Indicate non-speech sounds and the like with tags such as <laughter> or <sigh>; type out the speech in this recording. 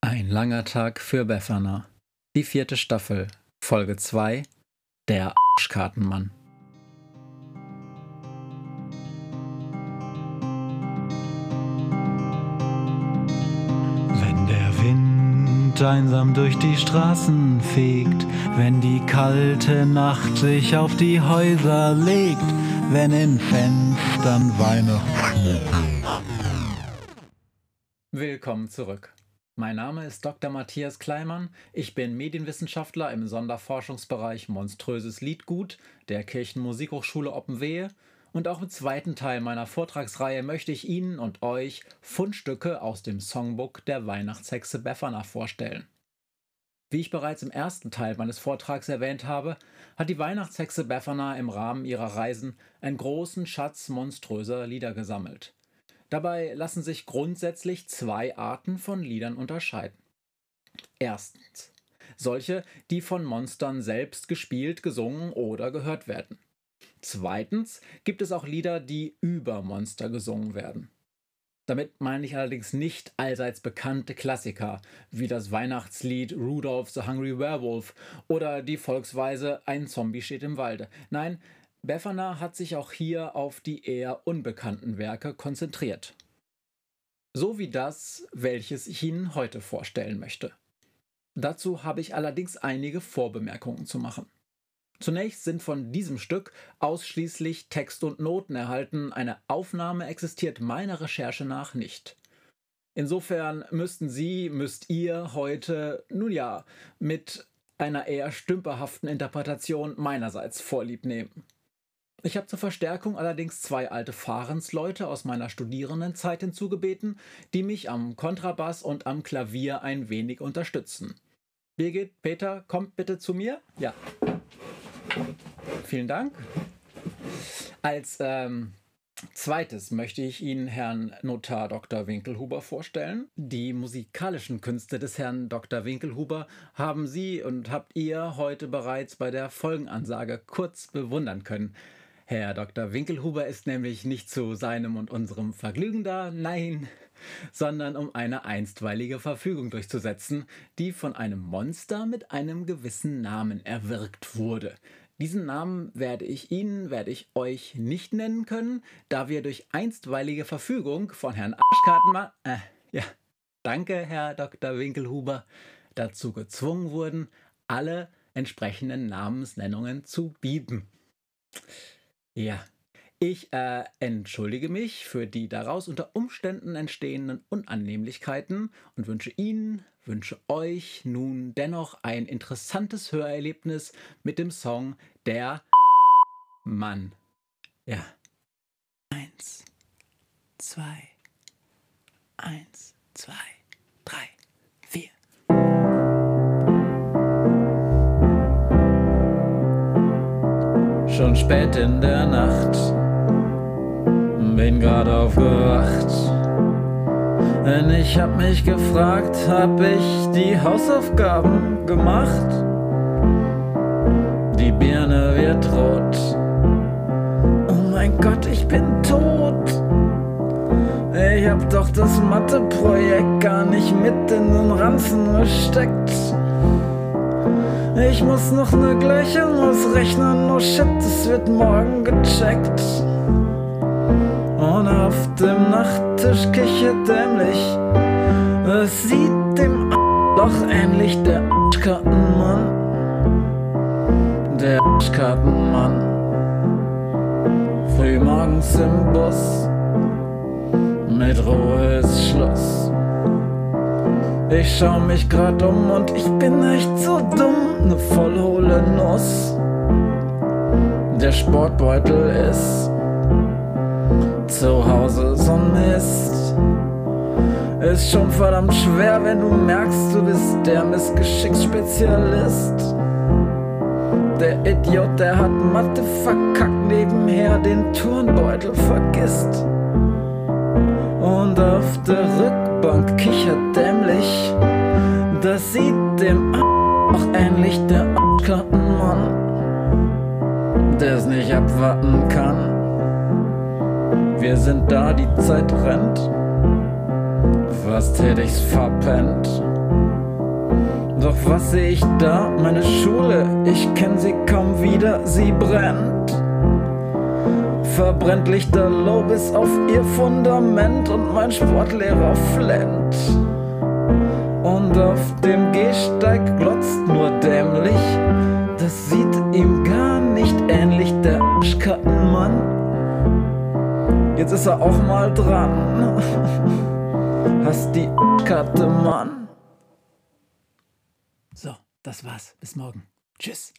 Ein langer Tag für Befana. Die vierte Staffel, Folge 2, der Arschkartenmann. Wenn der Wind einsam durch die Straßen fegt, wenn die kalte Nacht sich auf die Häuser legt, wenn in Fenstern Weihnachtsschmuck. Willkommen zurück. Mein Name ist Dr. Matthias Kleimann. Ich bin Medienwissenschaftler im Sonderforschungsbereich Monströses Liedgut der Kirchenmusikhochschule Oppenwehe und auch im zweiten Teil meiner Vortragsreihe möchte ich Ihnen und euch Fundstücke aus dem Songbook der Weihnachtshexe Befana vorstellen. Wie ich bereits im ersten Teil meines Vortrags erwähnt habe, hat die Weihnachtshexe Befana im Rahmen ihrer Reisen einen großen Schatz monströser Lieder gesammelt. Dabei lassen sich grundsätzlich zwei Arten von Liedern unterscheiden. Erstens solche, die von Monstern selbst gespielt, gesungen oder gehört werden. Zweitens gibt es auch Lieder, die über Monster gesungen werden. Damit meine ich allerdings nicht allseits bekannte Klassiker wie das Weihnachtslied Rudolph the Hungry Werewolf oder die Volksweise Ein Zombie steht im Walde. Nein, Befana hat sich auch hier auf die eher unbekannten Werke konzentriert. So wie das, welches ich Ihnen heute vorstellen möchte. Dazu habe ich allerdings einige Vorbemerkungen zu machen. Zunächst sind von diesem Stück ausschließlich Text und Noten erhalten, eine Aufnahme existiert meiner Recherche nach nicht. Insofern müssten Sie, müsst ihr heute, nun ja, mit einer eher stümperhaften Interpretation meinerseits vorlieb nehmen. Ich habe zur Verstärkung allerdings zwei alte Fahrensleute aus meiner Studierendenzeit hinzugebeten, die mich am Kontrabass und am Klavier ein wenig unterstützen. Birgit, Peter, kommt bitte zu mir. Ja. Vielen Dank. Als ähm, zweites möchte ich Ihnen Herrn Notar Dr. Winkelhuber vorstellen. Die musikalischen Künste des Herrn Dr. Winkelhuber haben Sie und habt ihr heute bereits bei der Folgenansage kurz bewundern können. Herr Dr. Winkelhuber ist nämlich nicht zu seinem und unserem Vergnügen da, nein, sondern um eine einstweilige Verfügung durchzusetzen, die von einem Monster mit einem gewissen Namen erwirkt wurde. Diesen Namen werde ich Ihnen, werde ich euch nicht nennen können, da wir durch einstweilige Verfügung von Herrn Arschkartenmann, äh, ja, danke, Herr Dr. Winkelhuber, dazu gezwungen wurden, alle entsprechenden Namensnennungen zu bieten. Ja, ich äh, entschuldige mich für die daraus unter Umständen entstehenden Unannehmlichkeiten und wünsche Ihnen, wünsche euch nun dennoch ein interessantes Hörerlebnis mit dem Song Der Mann. Ja. Eins, zwei, eins, zwei, Schon spät in der Nacht, bin grad aufgewacht. Denn ich hab mich gefragt, hab ich die Hausaufgaben gemacht? Die Birne wird rot. Oh mein Gott, ich bin tot. Ich hab doch das Matheprojekt gar nicht mit in den Ranzen gesteckt. Ich muss noch ne Gleichung ausrechnen, oh shit, es wird morgen gecheckt. Und auf dem Nachttisch kichert dämlich, es sieht dem doch ähnlich, der Arschkartenmann. Der Arschkartenmann. Frühmorgens im Bus, mit Ruhe ist Schluss. Ich schau mich grad um und ich bin echt so dumm, ne vollhohle Nuss. Der Sportbeutel ist zu Hause so Mist. Ist schon verdammt schwer, wenn du merkst, du bist der Missgeschicksspezialist. Der Idiot, der hat Mathe verkackt, nebenher den Turnbeutel vergisst. Und auf der Rückbank kichert dämlich. Das sieht dem auch ähnlich der Kartenmann, der es nicht abwarten kann. Wir sind da, die Zeit rennt. Fast hätte ich's verpennt. Doch was sehe ich da? Meine Schule, ich kenn sie kaum wieder, sie brennt. Verbrennt lichterloh bis auf ihr Fundament und mein Sportlehrer flennt. Und auf dem Gehsteig glotzt nur dämlich, das sieht ihm gar nicht ähnlich, der Arschkattenmann. Jetzt ist er auch mal dran. <laughs> Hast die Karte, Mann. So, das war's. Bis morgen. Tschüss.